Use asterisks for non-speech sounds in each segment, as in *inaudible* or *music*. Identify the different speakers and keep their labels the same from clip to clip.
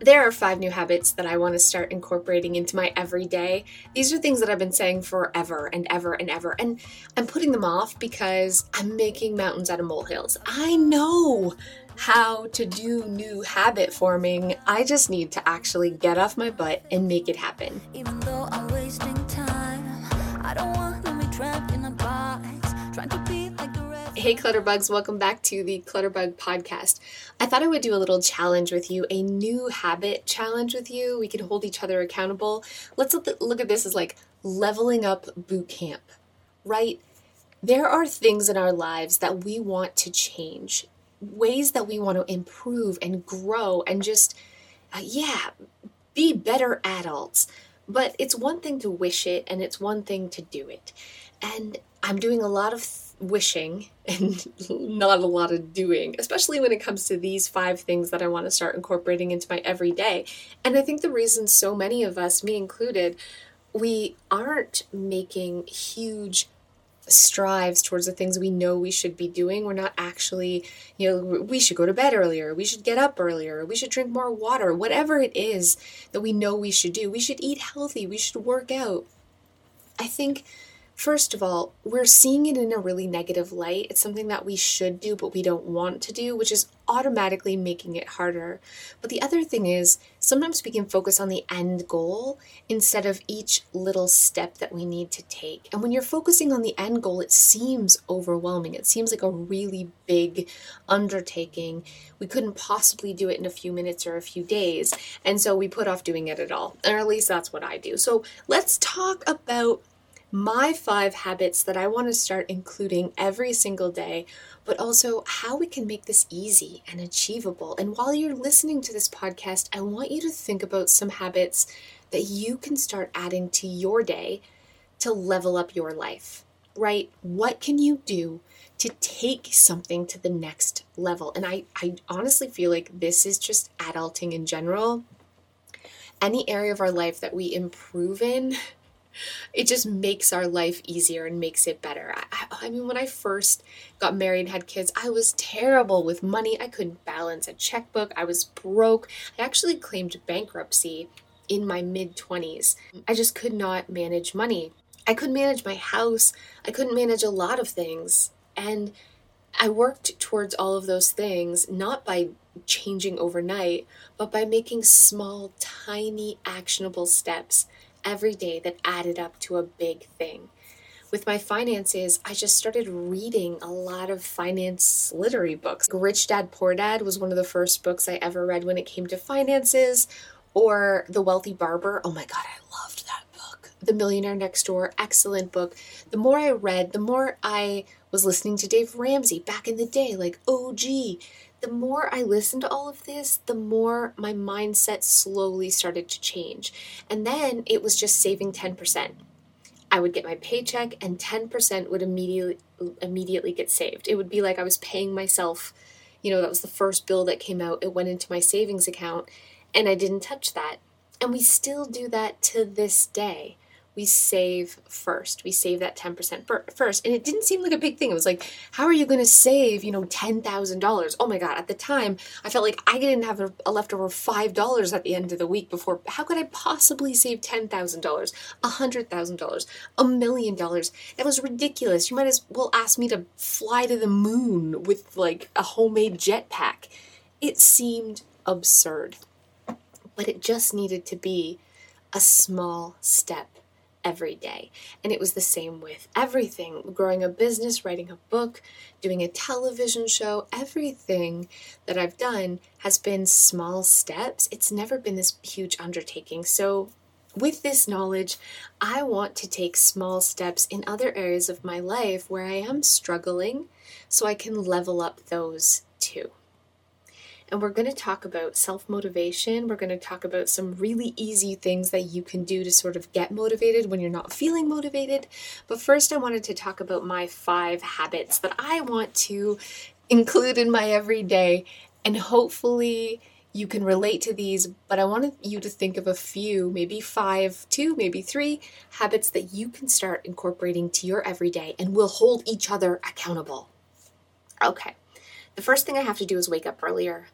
Speaker 1: There are five new habits that I want to start incorporating into my everyday. These are things that I've been saying forever and ever and ever, and I'm putting them off because I'm making mountains out of molehills. I know how to do new habit forming. I just need to actually get off my butt and make it happen. Hey, Clutterbugs, welcome back to the Clutterbug podcast. I thought I would do a little challenge with you, a new habit challenge with you. We can hold each other accountable. Let's look at this as like leveling up boot camp, right? There are things in our lives that we want to change ways that we want to improve and grow and just, uh, yeah, be better adults. But it's one thing to wish it and it's one thing to do it. And I'm doing a lot of wishing *laughs* and not a lot of doing, especially when it comes to these five things that I want to start incorporating into my everyday. And I think the reason so many of us, me included, we aren't making huge strives towards the things we know we should be doing. We're not actually, you know, we should go to bed earlier, we should get up earlier, we should drink more water, whatever it is that we know we should do. We should eat healthy, we should work out. I think First of all, we're seeing it in a really negative light. It's something that we should do, but we don't want to do, which is automatically making it harder. But the other thing is, sometimes we can focus on the end goal instead of each little step that we need to take. And when you're focusing on the end goal, it seems overwhelming. It seems like a really big undertaking. We couldn't possibly do it in a few minutes or a few days. And so we put off doing it at all. Or at least that's what I do. So let's talk about my five habits that I want to start including every single day, but also how we can make this easy and achievable. And while you're listening to this podcast, I want you to think about some habits that you can start adding to your day to level up your life, right? What can you do to take something to the next level? And I, I honestly feel like this is just adulting in general. Any area of our life that we improve in it just makes our life easier and makes it better. I, I, mean, when I first got married and had kids, I was terrible with money. I couldn't balance a checkbook. I was broke. I actually claimed bankruptcy in my mid 20s. I just could not manage money. I couldn't manage my house. I couldn't manage a lot of things. And I worked towards all of those things not by changing overnight, but by making small, tiny, actionable steps every day that added up to a big thing. With my finances, I just started reading a lot of finance literary books. Rich Dad Poor Dad was one of the first books I ever read when it came to finances, or The Wealthy Barber. Oh my God, I loved that book. The Millionaire Next Door, excellent book. The more I read, the more I was listening to Dave Ramsey back in the day, like, gee, the more I listened to all of this, the more my mindset slowly started to change. And then it was just saving 10%. I would get my paycheck and 10% would immediately immediately get saved. It would be like I was paying myself, you know, that was the first bill that came out. It went into my savings account and I didn't touch that. And we still do that to this day we save first. We save that 10% first. And it didn't seem like a big thing. It was like, how are you going to save, you know, $10,000? Oh my God. At the time, I felt like I didn't have a, a leftover $5 at the end of the week before. How could I possibly save $10,000, $100,000, a million dollars? That was ridiculous. You might as well ask me to fly to the moon with like a homemade jetpack. It seemed absurd. But it just needed to be a small step every day. And it was the same with everything growing a business, writing a book, doing a television show. Everything that I've done has been small steps. It's never been this huge undertaking. So, with this knowledge, I want to take small steps in other areas of my life where I am struggling so I can level up those too and we're going to talk about self motivation. We're going to talk about some really easy things that you can do to sort of get motivated when you're not feeling motivated. But first, I wanted to talk about my five habits that I want to include in my everyday, and hopefully, you can relate to these, but I wanted you to think of a few, maybe five, two, maybe three habits that you can start incorporating to your everyday and will hold each other accountable. Okay, the first thing I have to do is wake up earlier.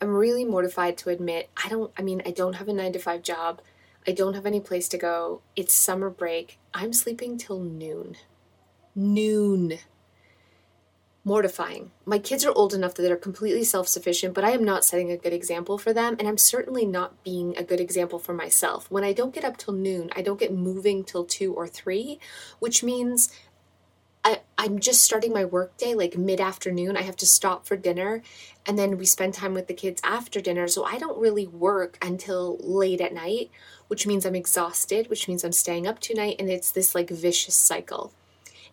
Speaker 1: I'm really mortified to admit I don't, I mean, I don't have a nine to five job. I don't have any place to go. It's summer break. I'm sleeping till noon. Noon. Mortifying. My kids are old enough that they're completely self sufficient, but I am not setting a good example for them, and I'm certainly not being a good example for myself. When I don't get up till noon, I don't get moving till two or three, which means I, I'm just starting my workday like mid afternoon. I have to stop for dinner and then we spend time with the kids after dinner. So I don't really work until late at night, which means I'm exhausted, which means I'm staying up tonight, and it's this like vicious cycle.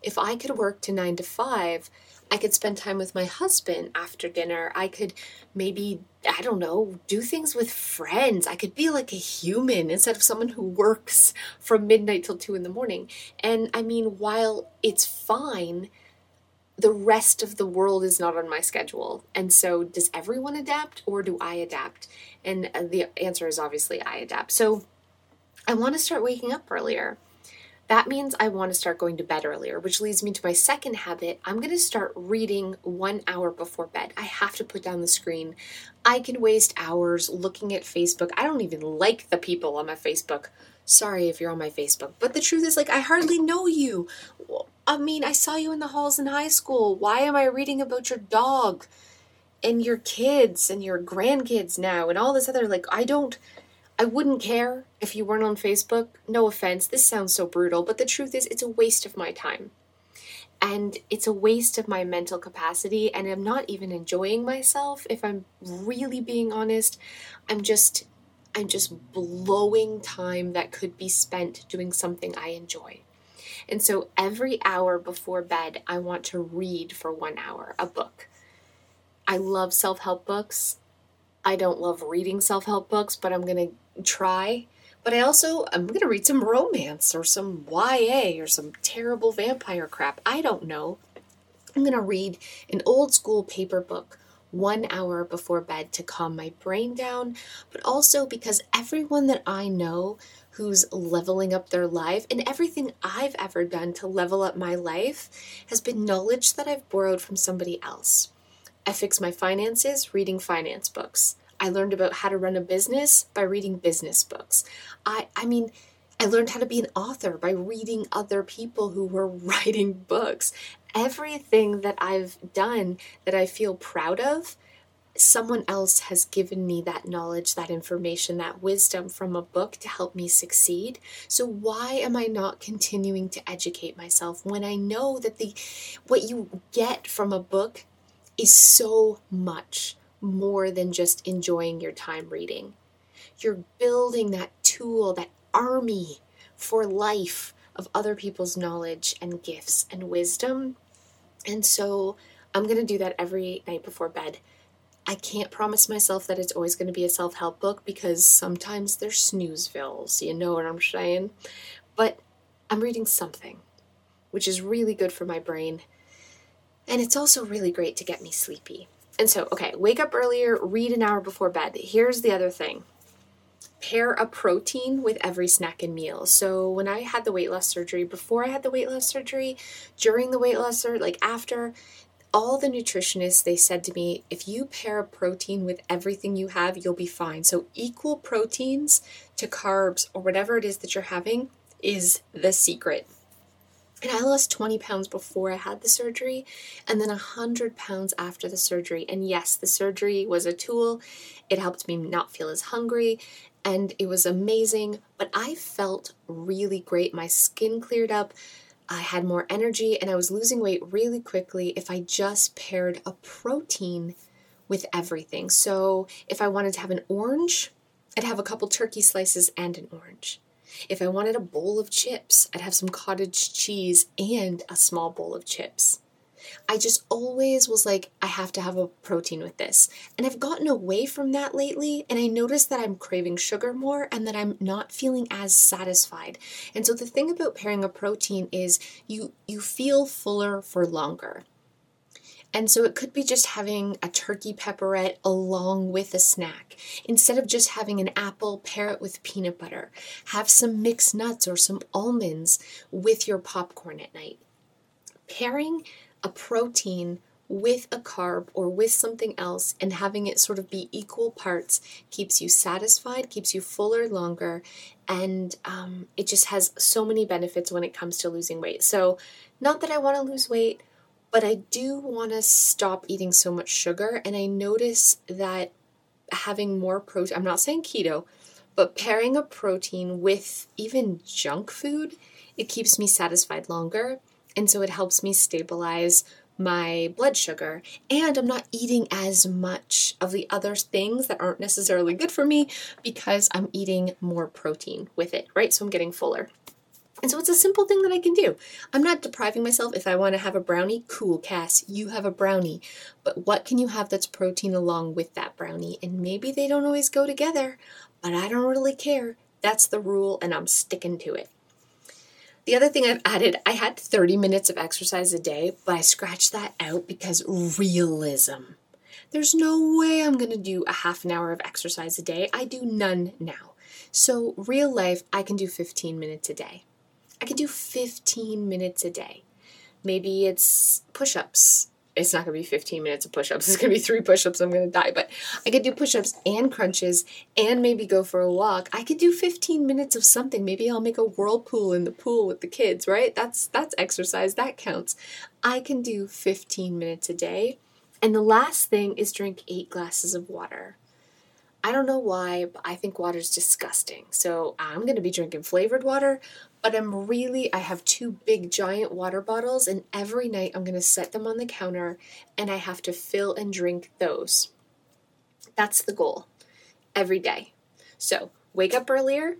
Speaker 1: If I could work to nine to five, I could spend time with my husband after dinner. I could maybe, I don't know, do things with friends. I could be like a human instead of someone who works from midnight till two in the morning. And I mean, while it's fine, the rest of the world is not on my schedule. And so, does everyone adapt or do I adapt? And the answer is obviously I adapt. So, I want to start waking up earlier. That means I want to start going to bed earlier, which leads me to my second habit. I'm going to start reading one hour before bed. I have to put down the screen. I can waste hours looking at Facebook. I don't even like the people on my Facebook. Sorry if you're on my Facebook, but the truth is, like, I hardly know you. I mean, I saw you in the halls in high school. Why am I reading about your dog and your kids and your grandkids now and all this other, like, I don't I wouldn't care if you weren't on Facebook. No offense, this sounds so brutal, but the truth is, it's a waste of my time. And it's a waste of my mental capacity, and I'm not even enjoying myself. If I'm really being honest, I'm just. I'm just blowing time that could be spent doing something I enjoy. And so every hour before bed, I want to read for one hour a book. I love self help books. I don't love reading self help books, but I'm going to try. But I also, I'm going to read some romance or some YA or some terrible vampire crap. I don't know. I'm going to read an old school paper book one hour before bed to calm my brain down, but also because everyone that I know who's leveling up their life and everything I've ever done to level up my life has been knowledge that I've borrowed from somebody else. I fix my finances reading finance books. I learned about how to run a business by reading business books. I I mean, I learned how to be an author by reading other people who were *laughs* writing books. Everything that I've done that I feel proud of, someone else has given me that knowledge, that information, that wisdom from a book to help me succeed. So why am I not continuing to educate myself when I know that the what you get from a book is so much more than just enjoying your time reading. You're building that tool, that army for life of other people's knowledge and gifts and wisdom. And so I'm going to do that every night before bed. I can't promise myself that it's always going to be a self help book because sometimes they're snoozevilles, you know what I'm saying? But I'm reading something, which is really good for my brain and it's also really great to get me sleepy. And so, okay, wake up earlier, read an hour before bed. Here's the other thing pair a protein with every snack and meal. So when I had the weight loss surgery, before I had the weight loss surgery, during the weight loss surgery, like after, all the nutritionists they said to me, if you pair a protein with everything you have, you'll be fine. So equal proteins to carbs or whatever it is that you're having is the secret. And I lost 20 pounds before I had the surgery, and then 100 pounds after the surgery. And yes, the surgery was a tool. It helped me not feel as hungry, and it was amazing. But I felt really great. My skin cleared up, I had more energy, and I was losing weight really quickly if I just paired a protein with everything. So if I wanted to have an orange, I'd have a couple turkey slices and an orange. If I wanted a bowl of chips, I'd have some cottage cheese and a small bowl of chips. I just always was like, I have to have a protein with this. And I've gotten away from that lately, and I noticed that I'm craving sugar more and that I'm not feeling as satisfied. And so the thing about pairing a protein is you you feel fuller for longer. And so it could be just having a turkey pepperette along with a snack. Instead of just having an apple, pair it with peanut butter. Have some mixed nuts or some almonds with your popcorn at night. Pairing a protein with a carb or with something else and having it sort of be equal parts keeps you satisfied, keeps you fuller longer, and um, it just has so many benefits when it comes to losing weight. So, not that I want to lose weight, but I do want to stop eating so much sugar. And I notice that having more protein, I'm not saying keto, but pairing a protein with even junk food, it keeps me satisfied longer. And so it helps me stabilize my blood sugar and I'm not eating as much of the other things that aren't necessarily good for me because I'm eating more protein with it, right? So I'm getting fuller. And so it's a simple thing that I can do. I'm not depriving myself. If I want to have a brownie, cool, Cass, you have a brownie. But what can you have that's protein along with that brownie? And maybe they don't always go together, but I don't really care. That's the rule, and I'm sticking to it. The other thing I've added, I had 30 minutes of exercise a day, but I scratched that out because realism. There's no way I'm going to do a half an hour of exercise a day. I do none now. So, real life, I can do 15 minutes a day. I could do 15 minutes a day. Maybe it's push ups. It's not going to be 15 minutes of push ups. It's going to be three push ups. I'm going to die. But I could do push ups and crunches and maybe go for a walk. I could do 15 minutes of something. Maybe I'll make a whirlpool in the pool with the kids, right? That's that's exercise. That counts. I can do 15 minutes a day. And the last thing is drink 8 glasses of water. I don't know why, but I think water is disgusting. So I'm going to be drinking flavored water, but I'm really, I have two big giant water bottles, and every night I'm going to set them on the counter and I have to fill and drink those. That's the goal every day. So wake up earlier,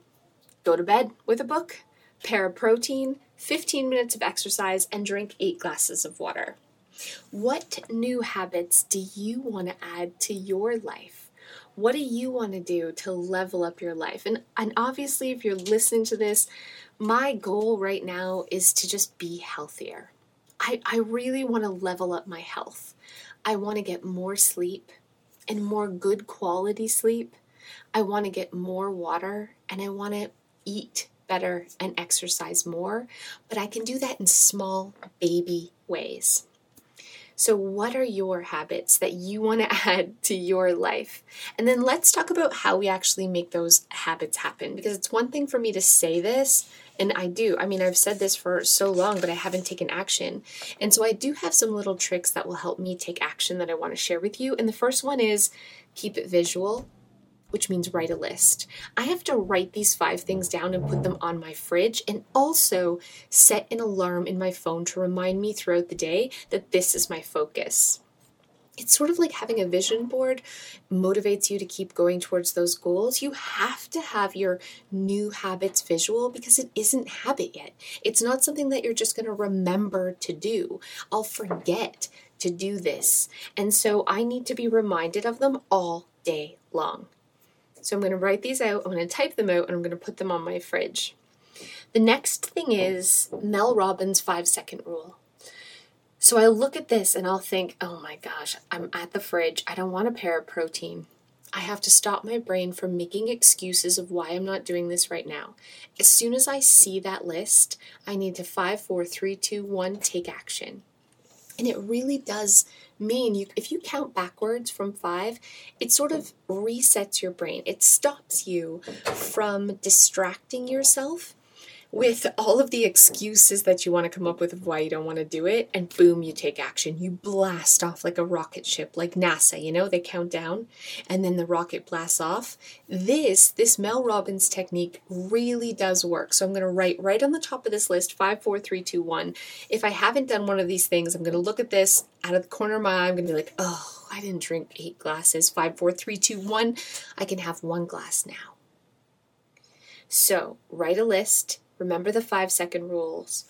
Speaker 1: go to bed with a book, pair of protein, 15 minutes of exercise, and drink eight glasses of water. What new habits do you want to add to your life? What do you want to do to level up your life? And and obviously if you're listening to this, my goal right now is to just be healthier. I, I really want to level up my health. I want to get more sleep and more good quality sleep. I want to get more water and I want to eat better and exercise more. But I can do that in small baby ways. So, what are your habits that you want to *laughs* add to your life? And then let's talk about how we actually make those habits happen because it's one thing for me to say this, and I do. I mean, I've said this for so long, but I haven't taken action. And so, I do have some little tricks that will help me take action that I want to share with you. And the first one is keep it visual which means write a list. I have to write these five things down and put them on my fridge and also set an alarm in my phone to remind me throughout the day that this is my focus. It's sort of like having a vision board motivates you to keep going towards those goals. You have to have your new habits visual because it isn't habit yet. It's not something that you're just going to remember to do. I'll forget to do this. And so I need to be reminded of them all day long. So I'm going to write these out, I'm going to type them out, and I'm going to put them on my fridge. The next thing is Mel Robbins' five second rule. So I look at this and I'll think, oh my gosh, I'm at the fridge. I don't want a pair of protein. I have to stop my brain from making excuses of why I'm not doing this right now. As soon as I see that list, I need to five, four, three, two, one, take action. And it really does mean you if you count backwards from 5, it sort of resets your brain. It stops you from distracting yourself with all of the excuses that you want to come up with of why you don't want to do it, and boom, you take action. You blast off like a rocket ship, like NASA, you know, they count down and then the rocket blasts off. This, this Mel Robbins technique really does work. So I'm going to write right on the top of this list five, four, three, two, one. If I haven't done one of these things, I'm going to look at this out of the corner of my eye. I'm going to be like, oh, I didn't drink eight glasses. Five, four, three, two, one. I can have one glass now. So write a list remember the five second rules,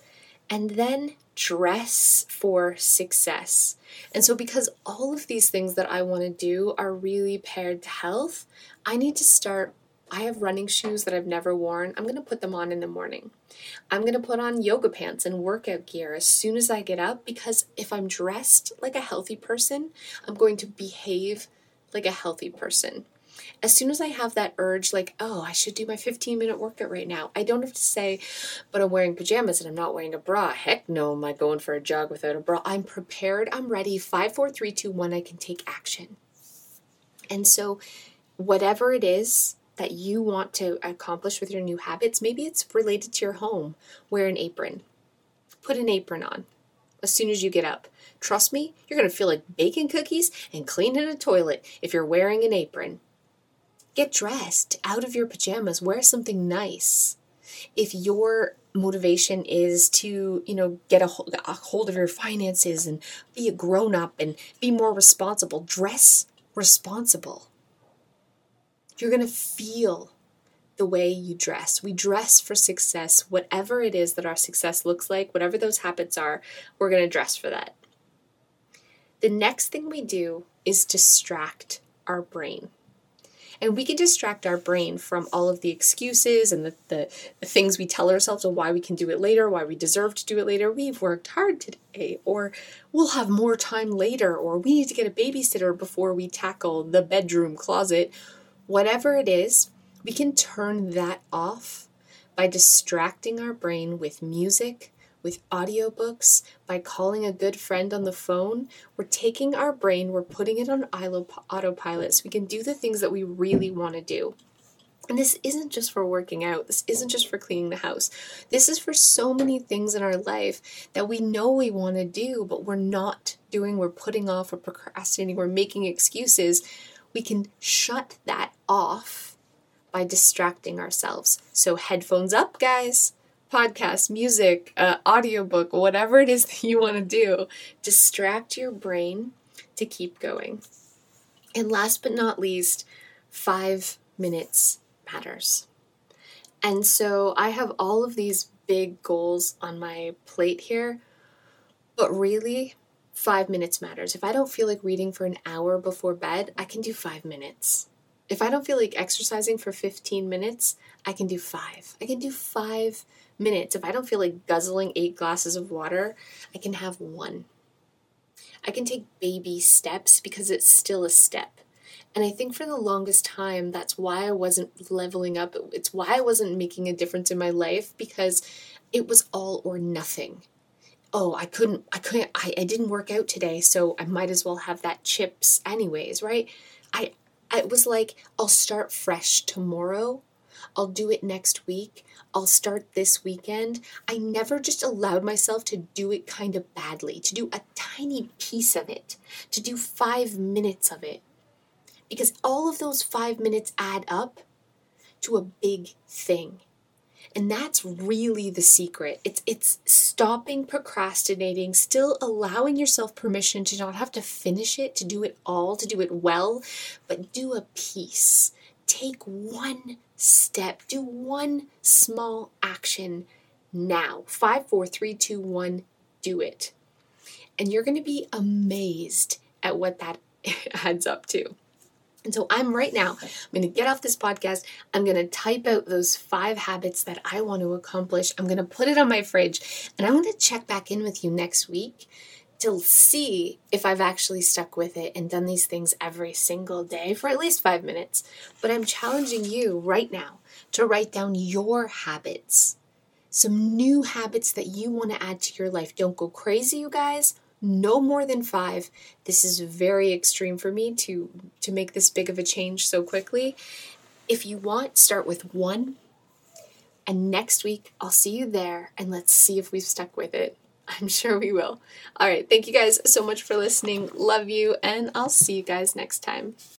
Speaker 1: and then dress for success. And so, because all of these things that I want to do are really paired to health, I need to start. I have running shoes that I've never worn. I'm going to put them on in the morning. I'm going to put on yoga pants and workout gear as soon as I get up because if I'm dressed like a healthy person, I'm going to behave like a healthy person. As soon as I have that urge, like, oh, I should do my 15 minute workout right now, I don't have to say, but I'm wearing pajamas and I'm not wearing a bra. Heck no, am I going for a jog without a bra? I'm prepared, I'm ready. Five, four, three, two, one, I can take action. And so, whatever it is that you want to accomplish with your new habits, maybe it's related to your home. Wear an apron, put an apron on as soon as you get up. Trust me, you're going to feel like baking cookies and cleaning a toilet if you're wearing an apron. Get dressed out of your pajamas, wear something nice. If your motivation is to, you know, get a hold, of your finances and be a grown up and be more responsible, dress responsible. You're going to feel the way you dress. We dress for success, whatever it is that our success looks like, whatever those habits are, we're going to dress for that. The next thing we do is distract our brain. And we can distract our brain from all of the excuses and the, the, the, things we tell ourselves of why we can do it later, why we deserve to do it later. We've worked hard today, or we'll have more time later, or we need to get a babysitter before we tackle the bedroom closet. Whatever it is, we can turn that off by distracting our brain with music, with audiobooks, by calling a good friend on the phone. We're taking our brain, we're putting it on autopilot so we can do the things that we really want to do. And this isn't just for working out. This isn't just for cleaning the house. This is for so many things in our life that we know we want to do, but we're not doing. We're putting off, we're procrastinating, we're making excuses. We can shut that off by distracting ourselves. So, headphones up, guys. Podcast, music, uh, audiobook, whatever it is *laughs* that you want to do, distract your brain to keep going. And last but not least, five minutes matters. And so I have all of these big goals on my plate here, but really, five minutes matters. If I don't feel like reading for an hour before bed, I can do five minutes. If I don't feel like exercising for 15 minutes, I can do five. I can do five minutes. If I don't feel like guzzling eight glasses of water, I can have one. I can take baby steps because it's still a step. And I think for the longest time, that's why I wasn't leveling up. It's why I wasn't making a difference in my life because it was all or nothing. Oh, I couldn't, I couldn't, I, I didn't work out today, so I might as well have that chips anyways, right? I, it was like, I'll start fresh tomorrow. I'll do it next week. I'll start this weekend. I never just allowed myself to do it kind of badly, to do a tiny piece of it, to do five minutes of it. Because all of those five minutes add up to a big thing. And that's really the secret. It's it's stopping procrastinating, still allowing yourself permission to not have to finish it, to do it all, to do it well, but do a piece. Take one step. Do one small action now. Five, four, three, two, one, do it. And you're going to be amazed at what that *laughs* adds up to. And so I'm right now, I'm going to get off this podcast. I'm going to type out those five habits that I want to accomplish. I'm going to put it on my fridge and I'm going to check back in with you next week to see if I've actually stuck with it and done these things every single day for at least five minutes. But I'm challenging you right now to write down your habits, some new habits that you want to add to your life. Don't go crazy, you guys no more than five. This is very extreme for me to to make this big of a change so quickly. If you want, start with one. And next week, I'll see you there and let's see if we've stuck with it. I'm sure we will. All right. Thank you guys so much for listening. Love you. And I'll see you guys next time.